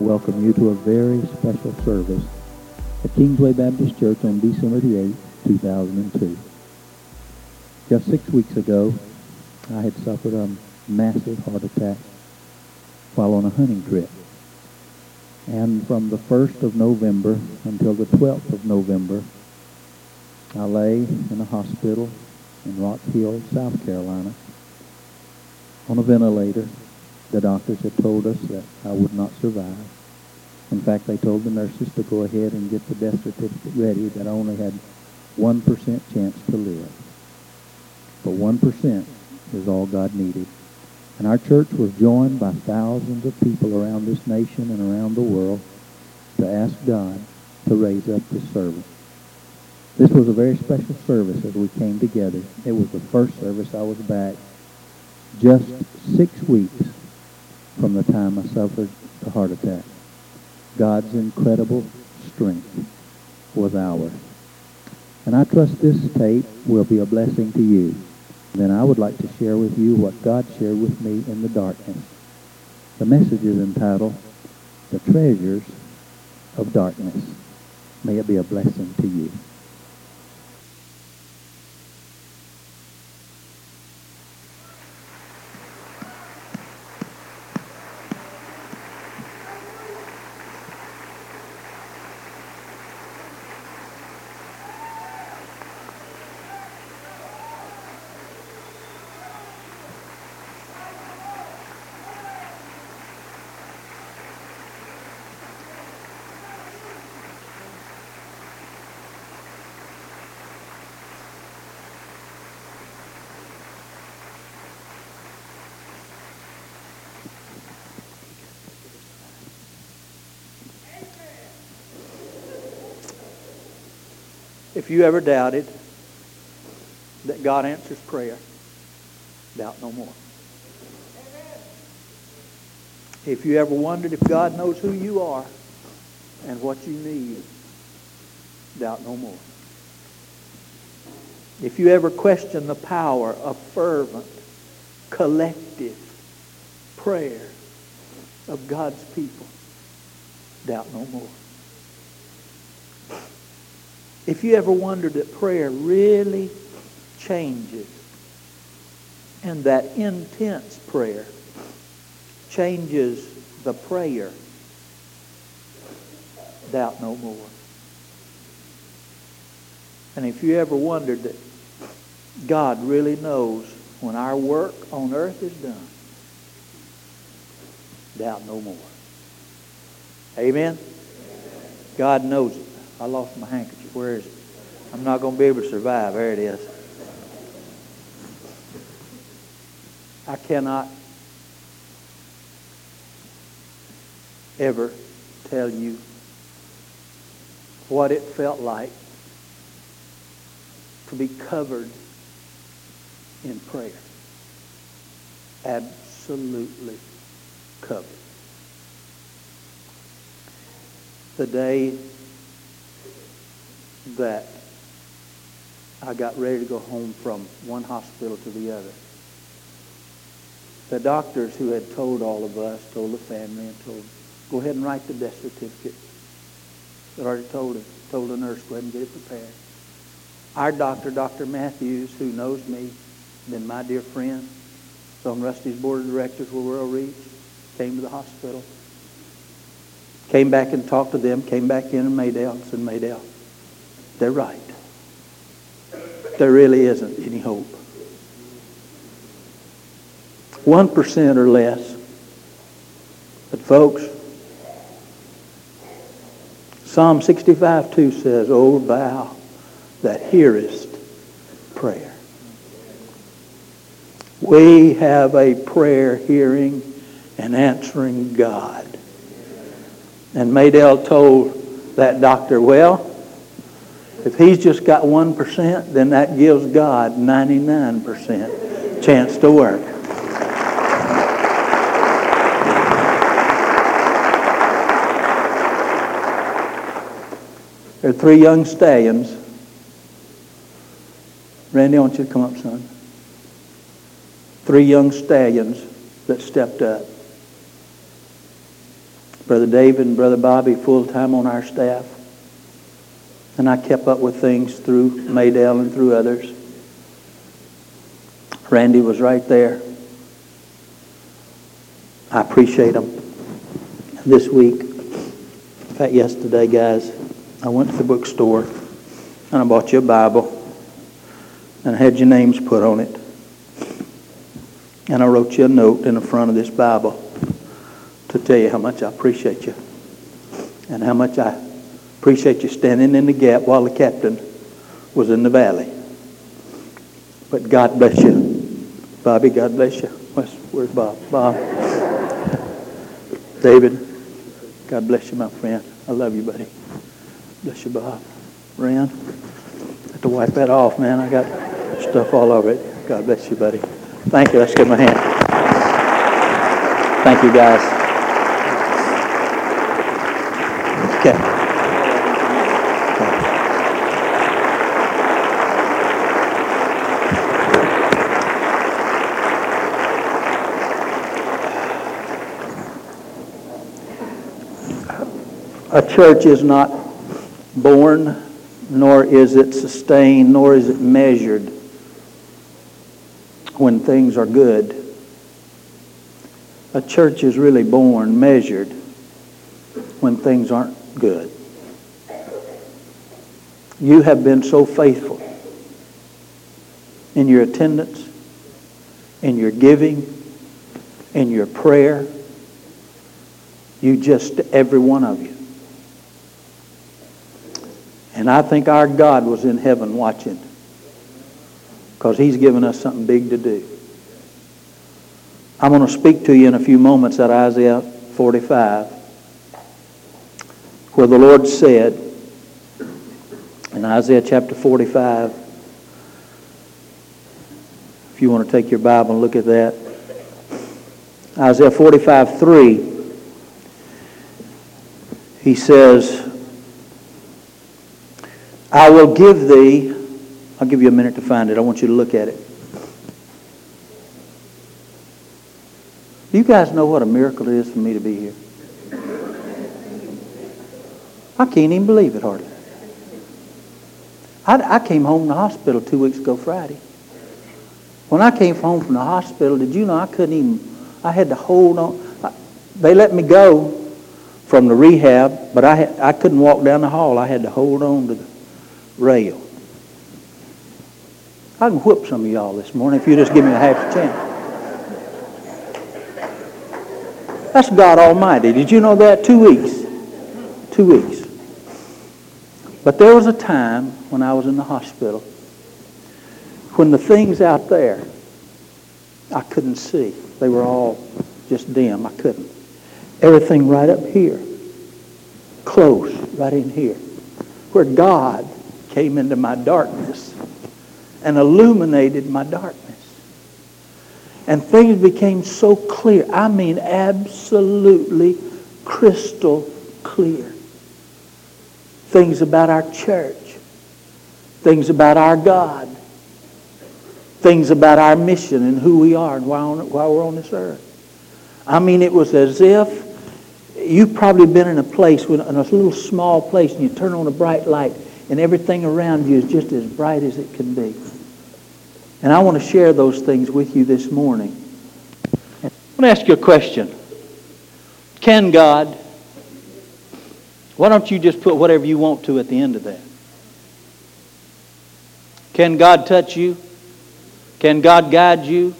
welcome you to a very special service at Kingsway Baptist Church on December the 8th, 2002. Just six weeks ago, I had suffered a massive heart attack while on a hunting trip. And from the 1st of November until the 12th of November, I lay in a hospital in Rock Hill, South Carolina, on a ventilator. The doctors had told us that I would not survive. In fact, they told the nurses to go ahead and get the death certificate ready that I only had 1% chance to live. But 1% is all God needed. And our church was joined by thousands of people around this nation and around the world to ask God to raise up this servant. This was a very special service as we came together. It was the first service I was back just six weeks from the time I suffered the heart attack. God's incredible strength was ours. And I trust this tape will be a blessing to you. Then I would like to share with you what God shared with me in the darkness. The message is entitled, The Treasures of Darkness. May it be a blessing to you. If you ever doubted that God answers prayer, doubt no more. If you ever wondered if God knows who you are and what you need, doubt no more. If you ever question the power of fervent, collective prayer of God's people, doubt no more. If you ever wondered that prayer really changes and that intense prayer changes the prayer, doubt no more. And if you ever wondered that God really knows when our work on earth is done, doubt no more. Amen? God knows it. I lost my handkerchief. Where is it? I'm not going to be able to survive. There it is. I cannot ever tell you what it felt like to be covered in prayer. Absolutely covered. The day that I got ready to go home from one hospital to the other. The doctors who had told all of us, told the family, and told, go ahead and write the death certificate. They already told him, told the nurse, go ahead and get it prepared. Our doctor, Dr. Matthews, who knows me, been my dear friend, is on Rusty's board of directors with World Reach, came to the hospital. Came back and talked to them, came back in and Maydell and said, Maydell, they're right. There really isn't any hope. 1% or less. But folks, Psalm 65 2 says, O thou that hearest prayer. We have a prayer hearing and answering God. And Maydell told that doctor, well, if he's just got 1%, then that gives God 99% chance to work. There are three young stallions. Randy, I want you to come up, son. Three young stallions that stepped up. Brother David and Brother Bobby full time on our staff. And I kept up with things through Maydell and through others. Randy was right there. I appreciate them. This week, in fact, yesterday, guys, I went to the bookstore and I bought you a Bible and I had your names put on it. And I wrote you a note in the front of this Bible to tell you how much I appreciate you and how much I appreciate you standing in the gap while the captain was in the valley. But God bless you. Bobby, God bless you. Where's, where's Bob? Bob. David, God bless you, my friend. I love you, buddy. Bless you, Bob. Rand, I have to wipe that off, man. I got stuff all over it. God bless you, buddy. Thank you. Let's give him a hand. Thank you, guys. Okay. A church is not born, nor is it sustained, nor is it measured when things are good. A church is really born, measured, when things aren't good. You have been so faithful in your attendance, in your giving, in your prayer. You just, every one of you. And I think our God was in heaven watching because he's given us something big to do. I'm going to speak to you in a few moments at Isaiah 45 where the Lord said in Isaiah chapter 45 if you want to take your Bible and look at that Isaiah 45 3 he says I will give thee, I'll give you a minute to find it. I want you to look at it. Do you guys know what a miracle it is for me to be here? I can't even believe it hardly. I, I came home from the hospital two weeks ago Friday. When I came home from the hospital, did you know I couldn't even, I had to hold on. They let me go from the rehab, but I, had, I couldn't walk down the hall. I had to hold on to the rail. I can whoop some of y'all this morning if you just give me a half a chance. That's God Almighty. Did you know that? Two weeks. Two weeks. But there was a time when I was in the hospital when the things out there I couldn't see. They were all just dim. I couldn't. Everything right up here. Close, right in here. Where God came into my darkness and illuminated my darkness. And things became so clear. I mean, absolutely crystal clear. Things about our church. Things about our God. Things about our mission and who we are and why, on, why we're on this earth. I mean, it was as if you've probably been in a place, in a little small place, and you turn on a bright light, and everything around you is just as bright as it can be. And I want to share those things with you this morning. I want to ask you a question. Can God, why don't you just put whatever you want to at the end of that? Can God touch you? Can God guide you?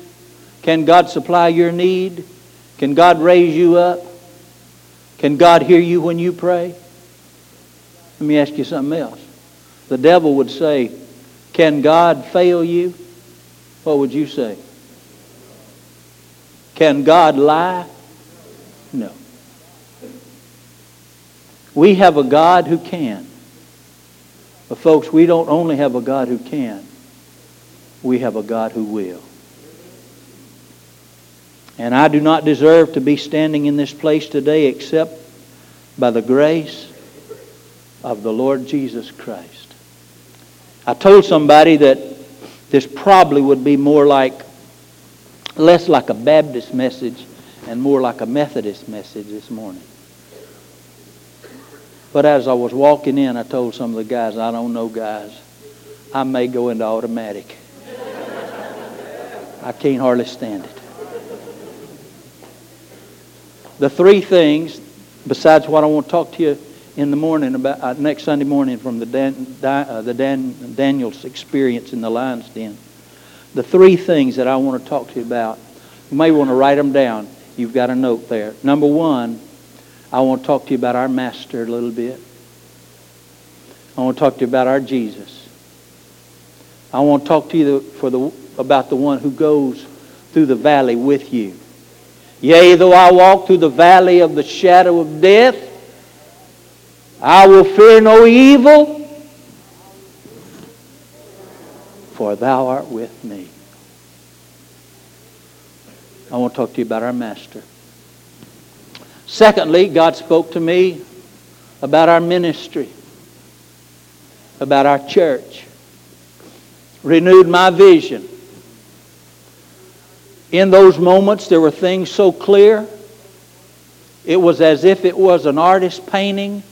Can God supply your need? Can God raise you up? Can God hear you when you pray? Let me ask you something else. The devil would say, Can God fail you? What would you say? Can God lie? No. We have a God who can. But, folks, we don't only have a God who can, we have a God who will. And I do not deserve to be standing in this place today except by the grace of the Lord Jesus Christ. I told somebody that this probably would be more like, less like a Baptist message and more like a Methodist message this morning. But as I was walking in, I told some of the guys, I don't know, guys. I may go into automatic. I can't hardly stand it. The three things, besides what I want to talk to you in the morning about uh, next Sunday morning from the Dan, uh, the Dan, Daniel's experience in the lion's den. The three things that I want to talk to you about. You may want to write them down. You've got a note there. Number one, I want to talk to you about our Master a little bit. I want to talk to you about our Jesus. I want to talk to you for the, about the one who goes through the valley with you. Yea, though I walk through the valley of the shadow of death, I will fear no evil, for thou art with me. I want to talk to you about our Master. Secondly, God spoke to me about our ministry, about our church, renewed my vision. In those moments, there were things so clear. It was as if it was an artist painting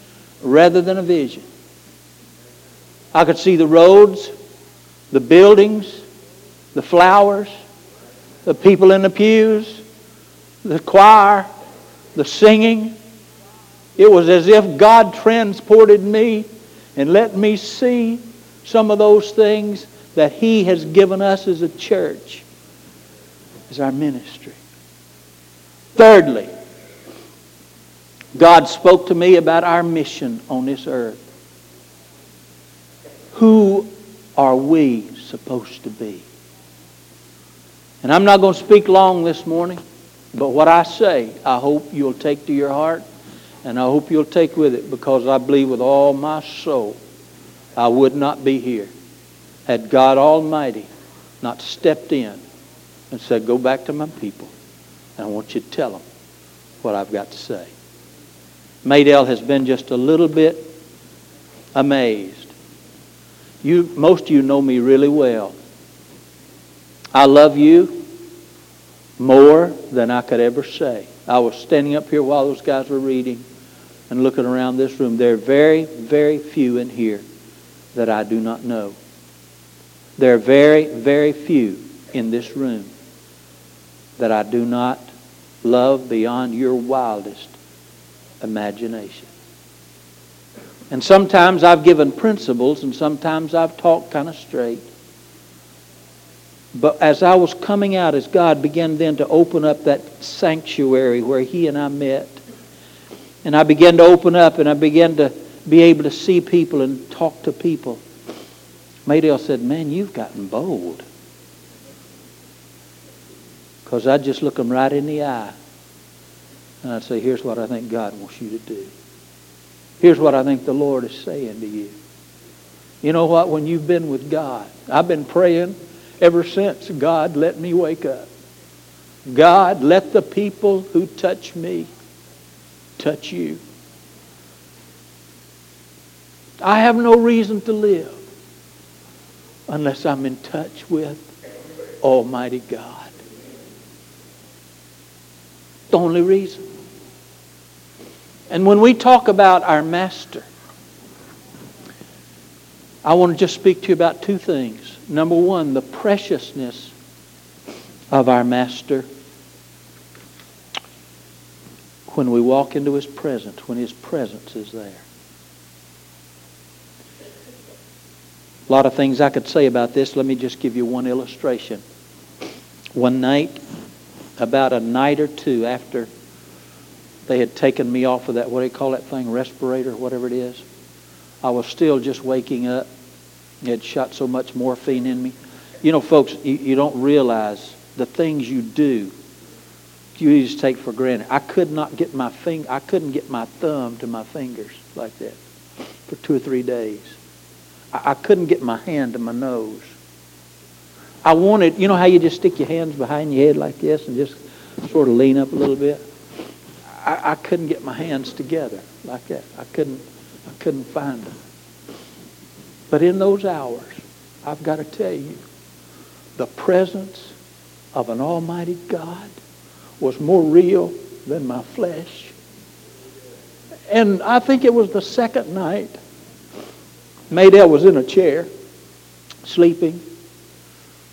rather than a vision. I could see the roads, the buildings, the flowers, the people in the pews, the choir, the singing. It was as if God transported me and let me see some of those things that He has given us as a church, as our ministry. Thirdly, God spoke to me about our mission on this earth. Who are we supposed to be? And I'm not going to speak long this morning. But what I say, I hope you'll take to your heart, and I hope you'll take with it because I believe with all my soul I would not be here had God Almighty not stepped in and said, Go back to my people, and I want you to tell them what I've got to say. Maydell has been just a little bit amazed. You, most of you know me really well. I love you more than I could ever say. I was standing up here while those guys were reading and looking around this room. There are very, very few in here that I do not know. There are very, very few in this room that I do not love beyond your wildest imagination. And sometimes I've given principles and sometimes I've talked kind of straight. But as I was coming out, as God began then to open up that sanctuary where He and I met, and I began to open up and I began to be able to see people and talk to people, Maydell said, Man, you've gotten bold. Because I'd just look them right in the eye. And I'd say, Here's what I think God wants you to do. Here's what I think the Lord is saying to you. You know what? When you've been with God, I've been praying ever since God let me wake up. God, let the people who touch me touch you. I have no reason to live unless I'm in touch with Almighty God. The only reason. And when we talk about our Master, I want to just speak to you about two things. Number one, the preciousness of our Master when we walk into His presence, when His presence is there. A lot of things I could say about this. Let me just give you one illustration. One night, about a night or two after they had taken me off of that, what do you call that thing, respirator, whatever it is, I was still just waking up. It had shot so much morphine in me. You know, folks, you, you don't realize the things you do, you just take for granted. I could not get my finger, I couldn't get my thumb to my fingers like that for two or three days. I, I couldn't get my hand to my nose. I wanted, you know how you just stick your hands behind your head like this and just sort of lean up a little bit? I, I couldn't get my hands together like that. I couldn't, I couldn't find them. But in those hours, I've got to tell you, the presence of an almighty God was more real than my flesh And I think it was the second night. Maydell was in a chair, sleeping.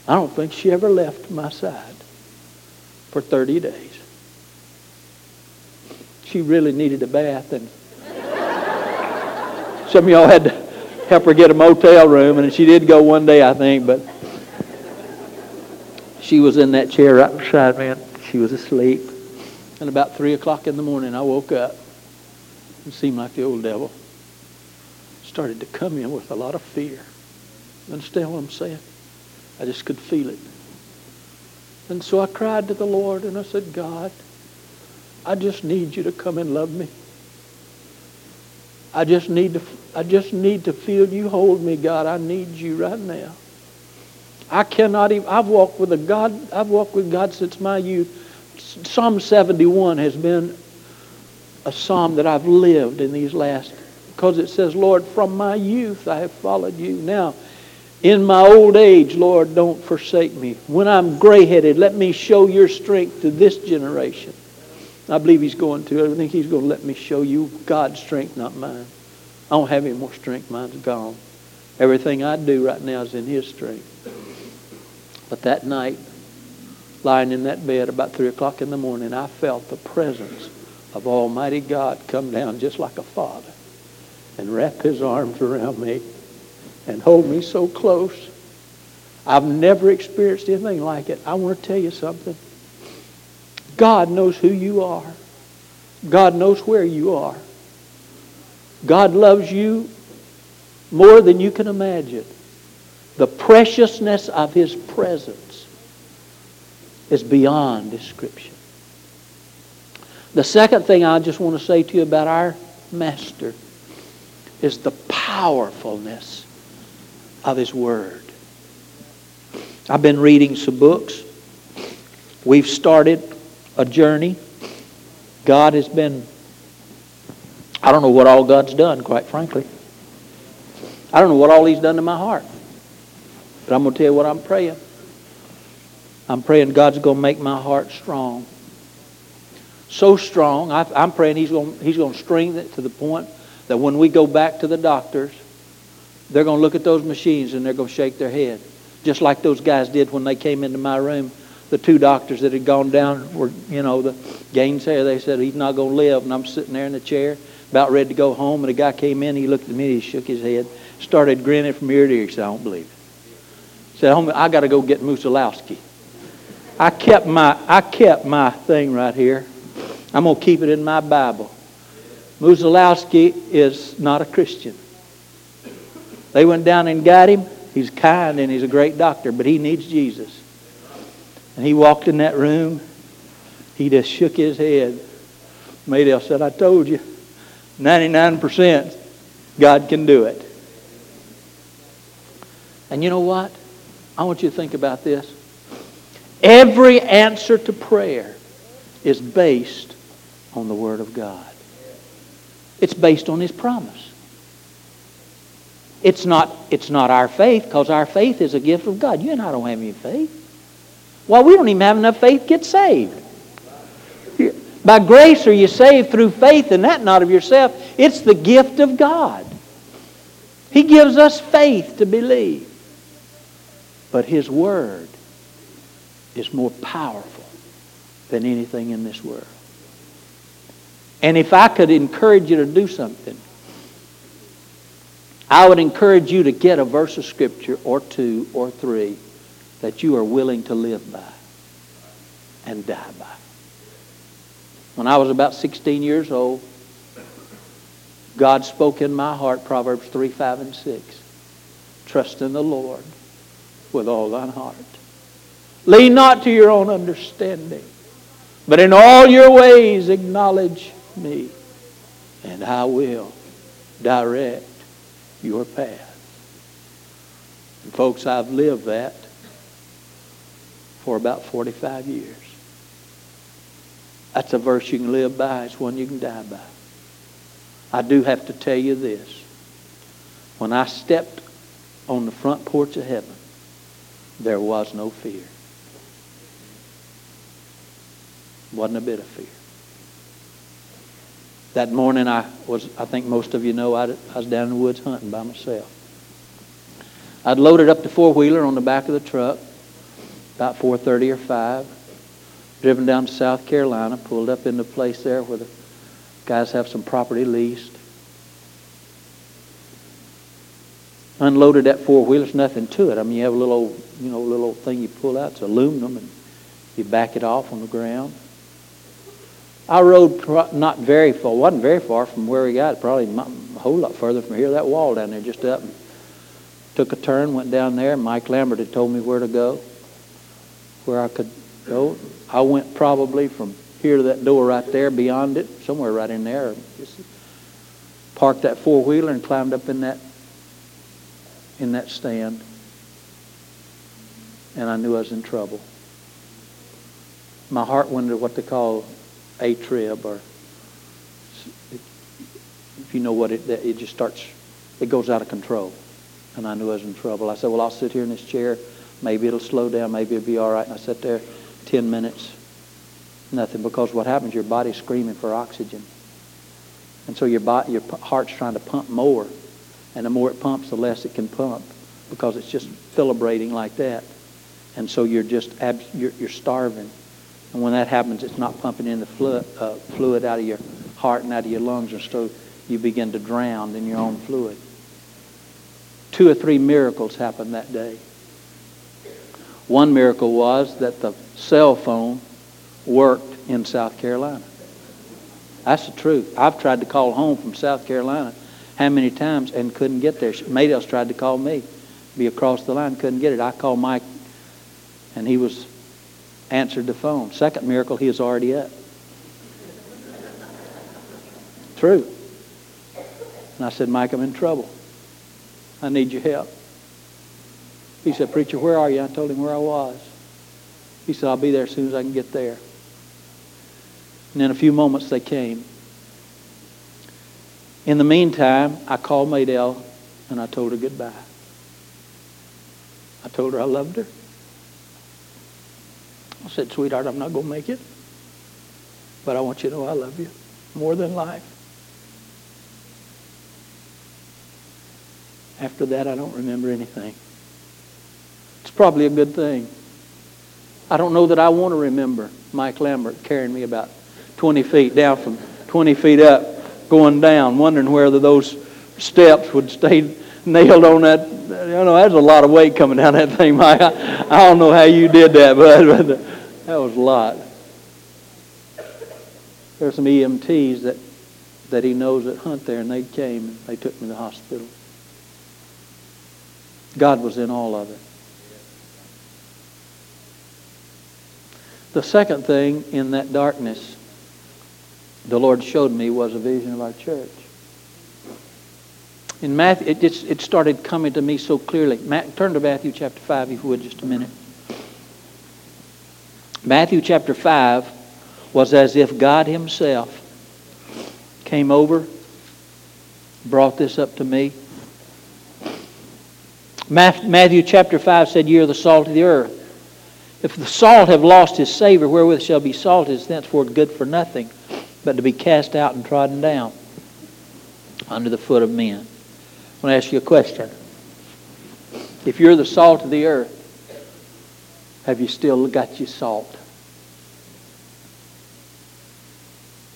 I don't think she ever left my side for 30 days. She really needed a bath, and some of y'all had to help her get a motel room, and she did go one day, I think, but she was in that chair right beside me, and she was asleep. And about 3 o'clock in the morning, I woke up. It seemed like the old devil started to come in with a lot of fear. Understand what I'm saying? I just could feel it. And so I cried to the Lord and I said, God, I just need you to come and love me. I just need to I just need to feel you hold me, God. I need you right now. I cannot even I've walked with a God I've walked with God since my youth. Psalm 71 has been a psalm that I've lived in these last because it says, Lord, from my youth I have followed you. Now, in my old age, Lord, don't forsake me. When I'm gray headed, let me show your strength to this generation. I believe he's going to. I think he's going to let me show you God's strength, not mine. I don't have any more strength. Mine's gone. Everything I do right now is in his strength. But that night, lying in that bed about 3 o'clock in the morning, I felt the presence of Almighty God come down just like a father and wrap his arms around me and hold me so close. I've never experienced anything like it. I want to tell you something. God knows who you are. God knows where you are. God loves you more than you can imagine. The preciousness of his presence is beyond description. The second thing I just want to say to you about our master is the powerfulness of His Word. I've been reading some books. We've started a journey. God has been, I don't know what all God's done, quite frankly. I don't know what all He's done to my heart. But I'm going to tell you what I'm praying. I'm praying God's going to make my heart strong. So strong, I, am praying He's going, he's going to strengthen it to the point that when we go back to the doctors, they're going to look at those machines and they're going to shake their head. Just like those guys did when they came into my room. The two doctors that had gone down were, you know, the gainsayer. They said, he's not going to live. And I'm sitting there in the chair, about ready to go home. And a guy came in. He looked at me. He shook his head, started grinning from ear to ear. He said, I don't believe it. He said, I got to go get Musalowski. I kept my I kept my thing right here. I'm gonna keep it in my Bible. Musalowski is not a Christian. They went down and got him. He's kind and he's a great doctor, but he needs Jesus. And he walked in that room. He just shook his head. Maydell said, I told you, 99% God can do it. And you know what? I want you to think about this. Every answer to prayer is based on the Word of God. It's based on His promise. It's not, it's not our faith because our faith is a gift of God. You and I don't have any faith. Well, we don't even have enough faith to get saved. By grace are you saved through faith, and that not of yourself. It's the gift of God. He gives us faith to believe. But His Word is more powerful than anything in this world. And if I could encourage you to do something, I would encourage you to get a verse of Scripture or two or three that you are willing to live by and die by. When I was about 16 years old, God spoke in my heart Proverbs 3, 5, and 6. Trust in the Lord with all thine heart. Lean not to your own understanding, but in all your ways acknowledge me, and I will direct your path. And folks, I've lived that for about 45 years. That's a verse you can live by. It's one you can die by. I do have to tell you this. When I stepped on the front porch of heaven, there was no fear. Wasn't a bit of fear. That morning, I was, I think most of you know, I was down in the woods hunting by myself. I'd loaded up the four-wheeler on the back of the truck about 4.30 or 5, driven down to South Carolina, pulled up in the place there where the guys have some property leased. Unloaded that four-wheeler, there's nothing to it. I mean, you have a little, you know, little thing you pull out, it's aluminum, and you back it off on the ground. I rode not very far, wasn't very far from where we got probably a whole lot further from here. That wall down there, just up. Took a turn, went down there. Mike Lambert had told me where to go, where I could go. I went probably from here to that door right there, beyond it, somewhere right in there. Just parked that four wheeler and climbed up in that in that stand, and I knew I was in trouble. My heart went into what they call AFib, or if you know what it, it just starts, it goes out of control. And I knew I was in trouble. I said, well, I'll sit here in this chair. Maybe it'll slow down. Maybe it'll be all right. And I sat there 10 minutes. Nothing, because what happens, your body's screaming for oxygen. And so your, body, your heart's trying to pump more. And the more it pumps, the less it can pump because it's just fibrillating like that. And so you're just you're, you're starving. And when that happens, it's not pumping in the fluid, uh, fluid out of your heart and out of your lungs, and so you begin to drown in your own fluid. Two or three miracles happened that day. One miracle was that the cell phone worked in South Carolina. That's the truth. I've tried to call home from South Carolina how many times and couldn't get there. Maydell's tried to call me, be across the line, couldn't get it. I called Mike, and he was answered the phone. Second miracle, he was already up. True. And I said, Mike, I'm in trouble. I need your help. He said, Preacher, where are you? I told him where I was. He said, I'll be there as soon as I can get there. And in a few moments, they came. In the meantime, I called Maydell and I told her goodbye. I told her I loved her. I said, sweetheart, I'm not going to make it, but I want you to know I love you more than life. After that, I don't remember anything. It's probably a good thing. I don't know that I want to remember Mike Lambert carrying me about 20 feet down from 20 feet up going down, wondering whether those steps would stay nailed on that. You know, that's a lot of weight coming down that thing, Mike. I, I don't know how you did that, but, but that was a lot. There's some EMTs that, that he knows that hunt there, and they came and they took me to the hospital. God was in all of it. The second thing in that darkness the Lord showed me was a vision of our church. In Matthew, it, just, it started coming to me so clearly. Matt, turn to Matthew chapter 5, if you would, just a minute. Matthew chapter 5 was as if God Himself came over, brought this up to me. Matthew chapter 5 said, Ye are the salt of the earth. If the salt have lost his savor, wherewith shall be salt is thenceforth good for nothing but to be cast out and trodden down under the foot of men. I want to ask you a question. If you're the salt of the earth, have you still got your salt?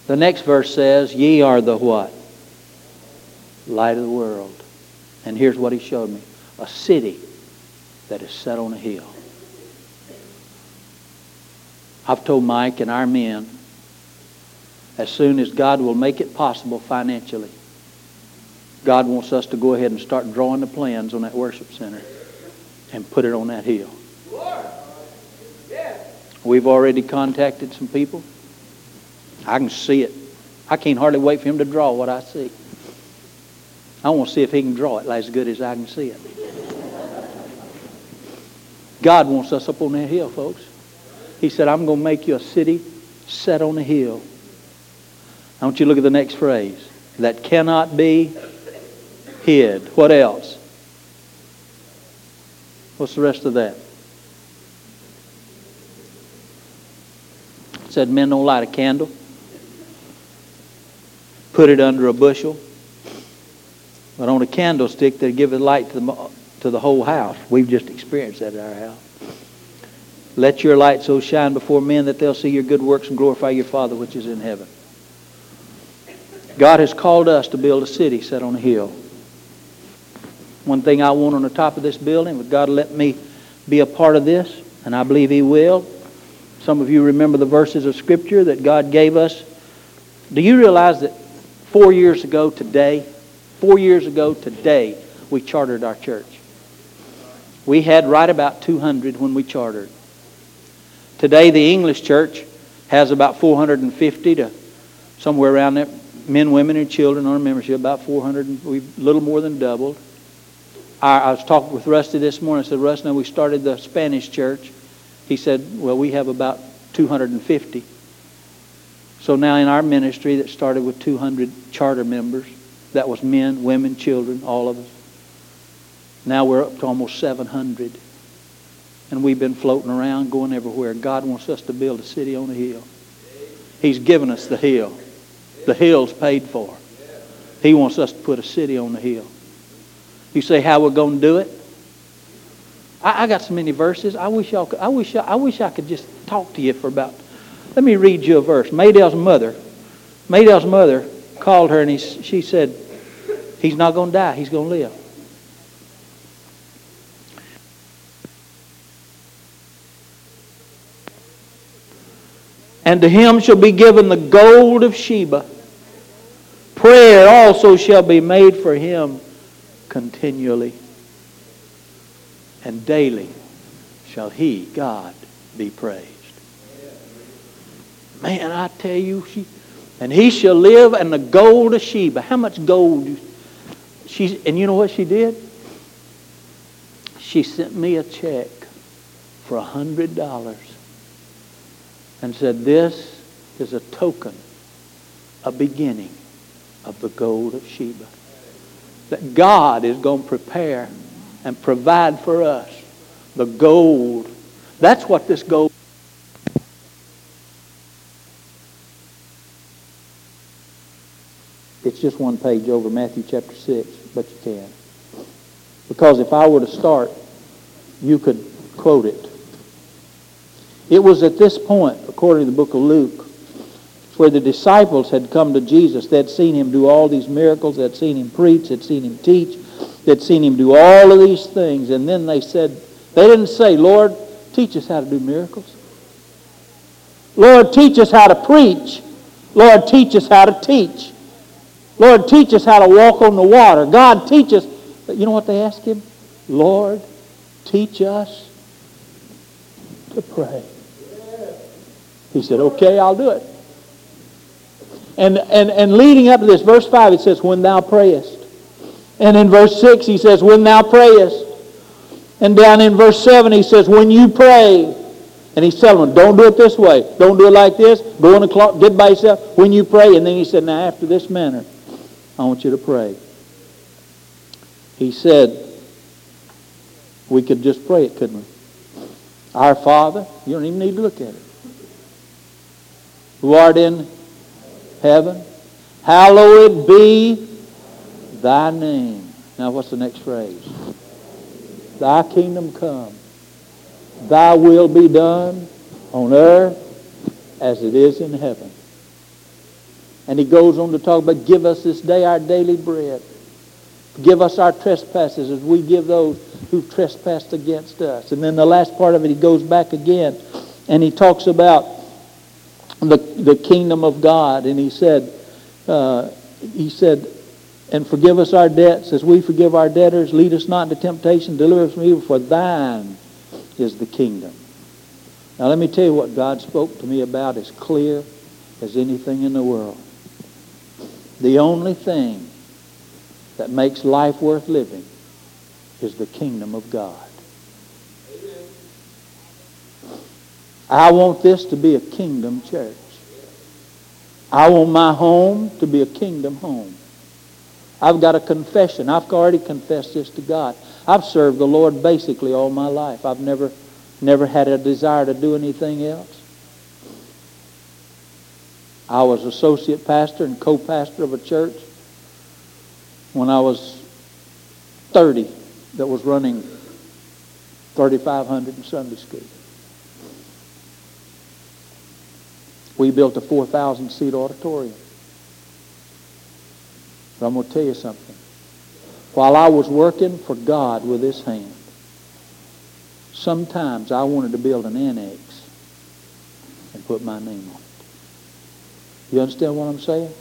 The next verse says, Ye are the what? Light of the world. And here's what he showed me a city that is set on a hill. I've told Mike and our men as soon as God will make it possible financially. God wants us to go ahead and start drawing the plans on that worship center and put it on that hill. We've already contacted some people. I can see it. I can't hardly wait for him to draw what I see. I want to see if he can draw it as good as I can see it. God wants us up on that hill, folks. He said, I'm going to make you a city set on a hill I want you to look at the next phrase. That cannot be hid. What else? What's the rest of that? It said men don't light a candle. put it under a bushel. But on a candlestick, they give it light to the, to the whole house. We've just experienced that at our house. Let your light so shine before men that they'll see your good works and glorify your Father which is in heaven. God has called us to build a city set on a hill. One thing I want on the top of this building, but God let me be a part of this, and I believe He will. Some of you remember the verses of Scripture that God gave us. Do you realize that four years ago today, four years ago today, we chartered our church? We had right about 200 when we chartered. Today, the English church has about 450 to somewhere around there, men, women, and children on our membership, about 400, we've a little more than doubled. I, I was talking with Rusty this morning. I said, Rusty, now we started the Spanish church. He said, well, we have about 250. So now in our ministry that started with 200 charter members, that was men, women, children, all of us. Now we're up to almost 700. And we've been floating around, going everywhere. God wants us to build a city on a hill. He's given us the hill. The hill's paid for. He wants us to put a city on the hill. You say how we're going to do it? I, I got so many verses. I wish y'all could, I wish I, I wish I could just talk to you for about. Let me read you a verse. Maydell's mother, Maydell's mother called her and he, she said, "He's not going to die. He's going to live." And to him shall be given the gold of Sheba. Prayer also shall be made for him continually. And daily shall he, God, be praised. Man, I tell you, she, and he shall live in the gold of Sheba. How much gold? She's, and you know what she did? She sent me a check for a hundred dollars and said, This is a token, a beginning of the gold of Sheba. That God is going to prepare and provide for us the gold. That's what this gold It's just one page over Matthew chapter 6, but you can. Because if I were to start, you could quote it. It was at this point, according to the book of Luke, where the disciples had come to Jesus. They'd seen him do all these miracles. They'd seen him preach. They'd seen him teach. They'd seen him do all of these things. And then they said, they didn't say, Lord, teach us how to do miracles. Lord, teach us how to preach. Lord, teach us how to teach. Lord, teach us how to walk on the water. God, teach us. You know what they asked him? Lord, teach us to pray. He said, okay, I'll do it. And, and, and leading up to this, verse 5, it says, when thou prayest. And in verse 6, he says, when thou prayest. And down in verse 7, he says, when you pray. And he's telling them, don't do it this way. Don't do it like this. Go in the clock, get by yourself when you pray. And then he said, now after this manner, I want you to pray. He said, we could just pray it, couldn't we? Our Father, you don't even need to look at it who art in heaven, hallowed be thy name. Now, what's the next phrase? Thy kingdom come. Thy will be done on earth as it is in heaven. And he goes on to talk about give us this day our daily bread. Give us our trespasses as we give those who've trespassed against us. And then the last part of it, he goes back again and he talks about the, the kingdom of God. And he said, uh, he said, and forgive us our debts as we forgive our debtors. Lead us not into temptation. Deliver us from evil. For thine is the kingdom. Now let me tell you what God spoke to me about as clear as anything in the world. The only thing that makes life worth living is the kingdom of God. I want this to be a kingdom church. I want my home to be a kingdom home. I've got a confession. I've already confessed this to God. I've served the Lord basically all my life. I've never, never had a desire to do anything else. I was associate pastor and co-pastor of a church when I was 30 that was running 3,500 in Sunday school. We built a 4,000 seat auditorium. But I'm going to tell you something. While I was working for God with this hand, sometimes I wanted to build an annex and put my name on it. You understand what I'm saying?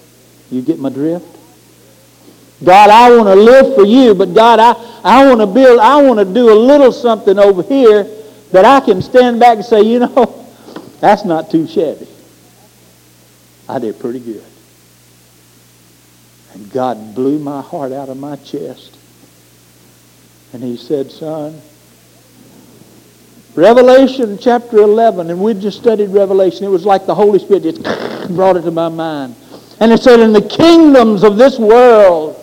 You get my drift? God, I want to live for you, but God, I, I want to build, I want to do a little something over here that I can stand back and say, you know, that's not too shabby. I did pretty good. And God blew my heart out of my chest. And he said, son, Revelation chapter 11, and we just studied Revelation. It was like the Holy Spirit just brought it to my mind. And it said, and the kingdoms of this world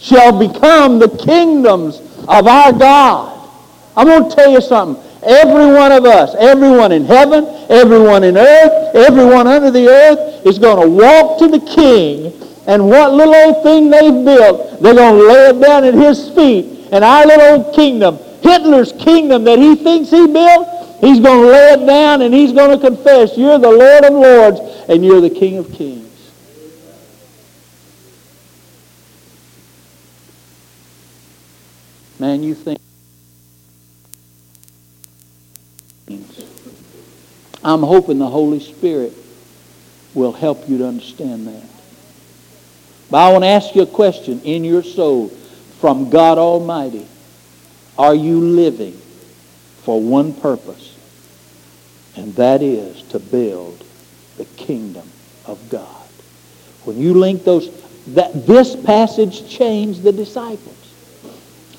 shall become the kingdoms of our God. I'm going to tell you something. Every one of us, everyone in heaven, everyone in earth, everyone under the earth is going to walk to the king and what little old thing they've built, they're going to lay it down at his feet. And our little old kingdom, Hitler's kingdom that he thinks he built, he's going to lay it down and he's going to confess, you're the Lord of lords and you're the King of kings. Man, you think I'm hoping the Holy Spirit will help you to understand that. But I want to ask you a question in your soul from God Almighty. Are you living for one purpose? And that is to build the kingdom of God. When you link those, that this passage changed the disciples.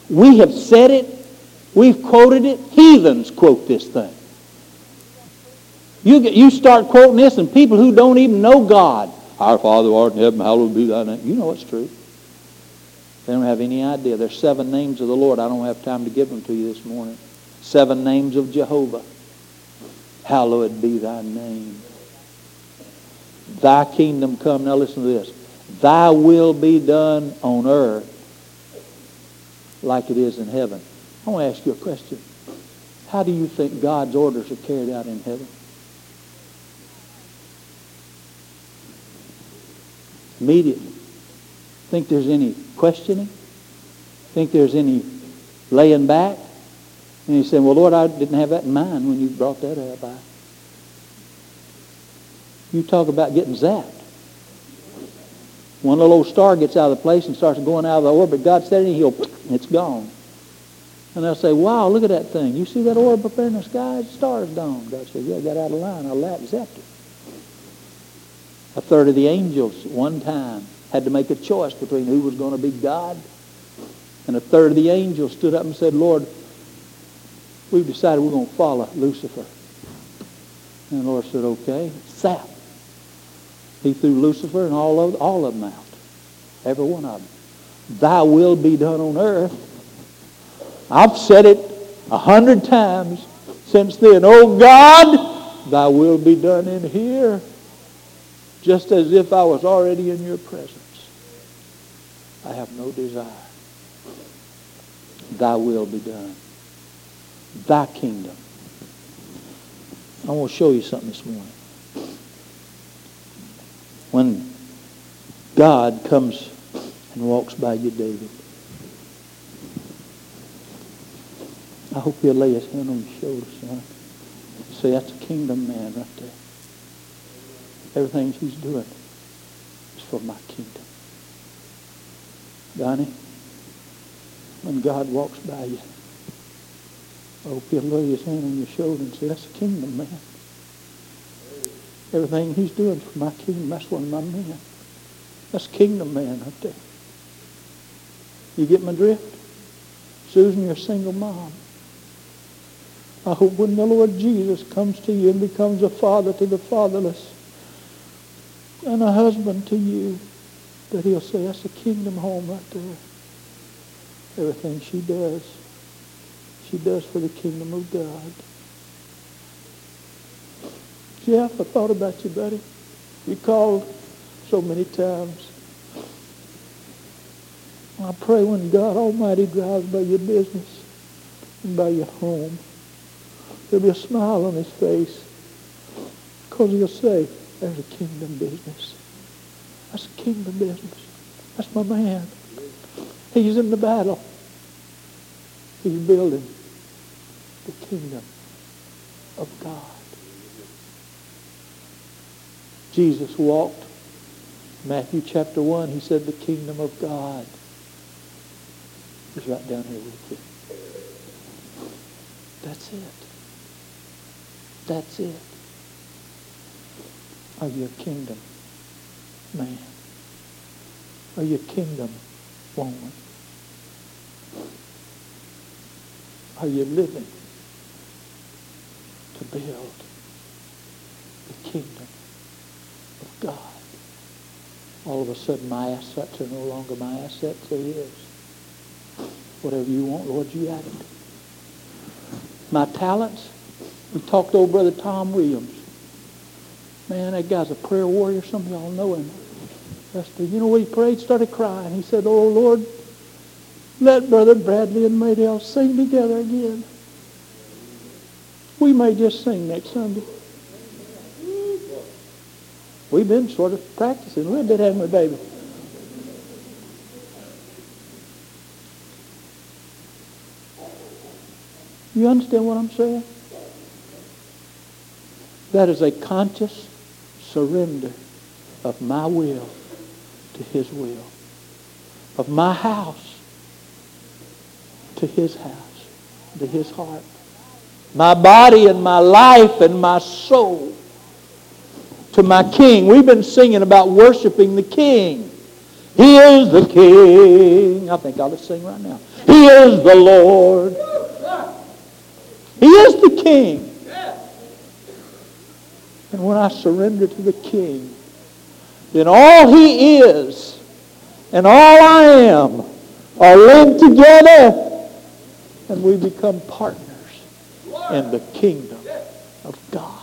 We have said it. We've quoted it. Heathens quote this thing. You, get, you start quoting this and people who don't even know God, our Father who art in heaven, hallowed be thy name. You know it's true. They don't have any idea. There's seven names of the Lord. I don't have time to give them to you this morning. Seven names of Jehovah. Hallowed be thy name. Thy kingdom come. Now listen to this. Thy will be done on earth like it is in heaven. I want to ask you a question. How do you think God's orders are carried out in heaven? Immediately. Think there's any questioning? Think there's any laying back? And he's saying, well, Lord, I didn't have that in mind when you brought that up. I, you talk about getting zapped. One little old star gets out of the place and starts going out of the orbit. God said it, and he'll, it's gone. And they'll say, wow, look at that thing. You see that orb up there in the sky? The star's gone. God said, yeah, got out of line. I let zapped it. A third of the angels one time had to make a choice between who was going to be God. And a third of the angels stood up and said, Lord, we've decided we're going to follow Lucifer. And the Lord said, okay, zap. He threw Lucifer and all of, all of them out. Every one of them. Thy will be done on earth. I've said it a hundred times since then. Oh God, thy will be done in here. Just as if I was already in your presence. I have no desire. Thy will be done. Thy kingdom. I want to show you something this morning when God comes and walks by you, David. I hope he'll lay his hand on your shoulder, son. Say, that's a kingdom man right there. Everything he's doing is for my kingdom. Donnie, when God walks by you, I hope you'll lay his hand on your shoulder and say, that's a kingdom man. Everything he's doing for my kingdom, that's one of my men. That's kingdom man right there. You get my drift? Susan, you're a single mom. I hope when the Lord Jesus comes to you and becomes a father to the fatherless and a husband to you, that he'll say, that's a kingdom home right there. Everything she does, she does for the kingdom of God. Jeff, I thought about you, buddy. You called so many times. I pray when God Almighty drives by your business and by your home, there'll be a smile on his face because he'll say, there's a kingdom business. That's a kingdom business. That's my man. He's in the battle. He's building the kingdom of God. Jesus walked. Matthew chapter 1, he said, the kingdom of God is right down here with you. That's it. That's it. Are your kingdom man? Are your kingdom woman? Are you living to build the kingdom of God? All of a sudden, my assets are no longer my assets. They're his. Whatever you want, Lord, you add it. My talents, we talked to old brother Tom Williams. Man, that guy's a prayer warrior. Some of y'all know him. Lester, You know what he prayed? Started crying. He said, Oh, Lord, let Brother Bradley and Maydell sing together again. We may just sing next Sunday. We've been sort of practicing a little bit, haven't we, baby? You understand what I'm saying? That is a conscious surrender of my will to his will, of my house to his house, to his heart. My body and my life and my soul to my king. We've been singing about worshiping the king. He is the king. I think I'll just sing right now. He is the Lord. He is the king. And when I surrender to the king, then all he is and all I am are linked together and we become partners in the kingdom of God.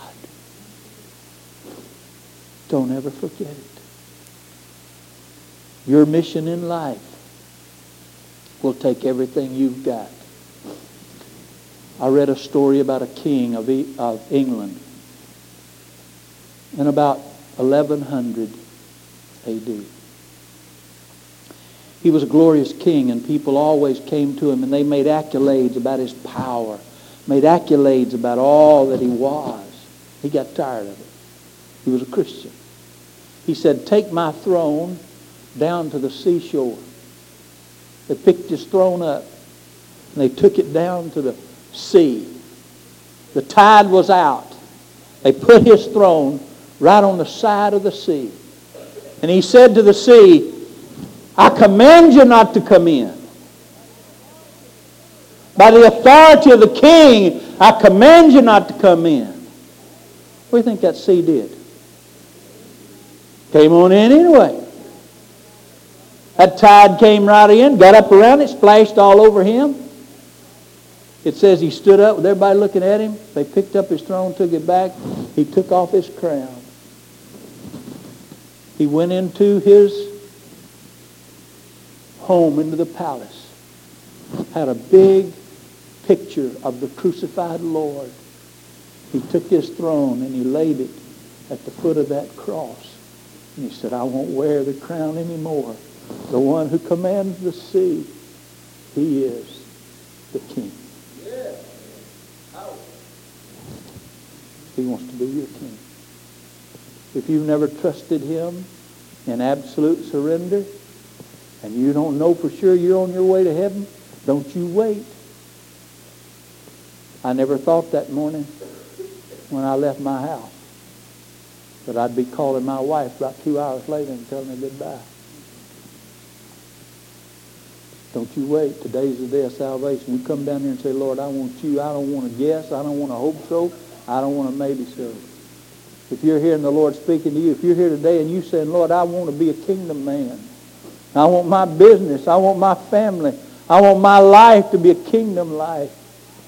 Don't ever forget it. Your mission in life will take everything you've got. I read a story about a king of, of England in about 1100 AD. He was a glorious king, and people always came to him, and they made accolades about his power, made accolades about all that he was. He got tired of it. He was a Christian. He said, take my throne down to the seashore. They picked his throne up, and they took it down to the sea. The tide was out. They put his throne right on the side of the sea. And he said to the sea, I command you not to come in. By the authority of the king, I command you not to come in. What do you think that sea did? Came on in anyway. That tide came right in, got up around it, splashed all over him. It says he stood up with everybody looking at him. They picked up his throne, took it back. He took off his crown. He went into his home into the palace had a big picture of the crucified Lord. He took his throne and he laid it at the foot of that cross. And he said, I won't wear the crown anymore. The one who commands the sea, he is the king. He wants to be your king. If you've never trusted him in absolute surrender, and you don't know for sure you're on your way to heaven, don't you wait. I never thought that morning when I left my house that I'd be calling my wife about two hours later and telling her goodbye. Don't you wait. Today's the day of salvation. You come down here and say, Lord, I want you. I don't want to guess. I don't want to hope so. I don't want to maybe so. If you're hearing the Lord speaking to you, if you're here today and you're saying, Lord, I want to be a kingdom man. I want my business. I want my family. I want my life to be a kingdom life.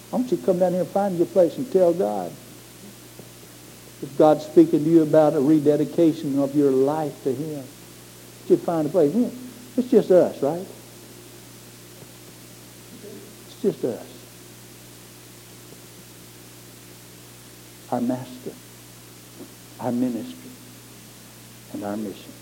Why don't you come down here and find your place and tell God? If God's speaking to you about a rededication of your life to him, you find a place. It's just us, right? It's just us. Our master our ministry and our mission.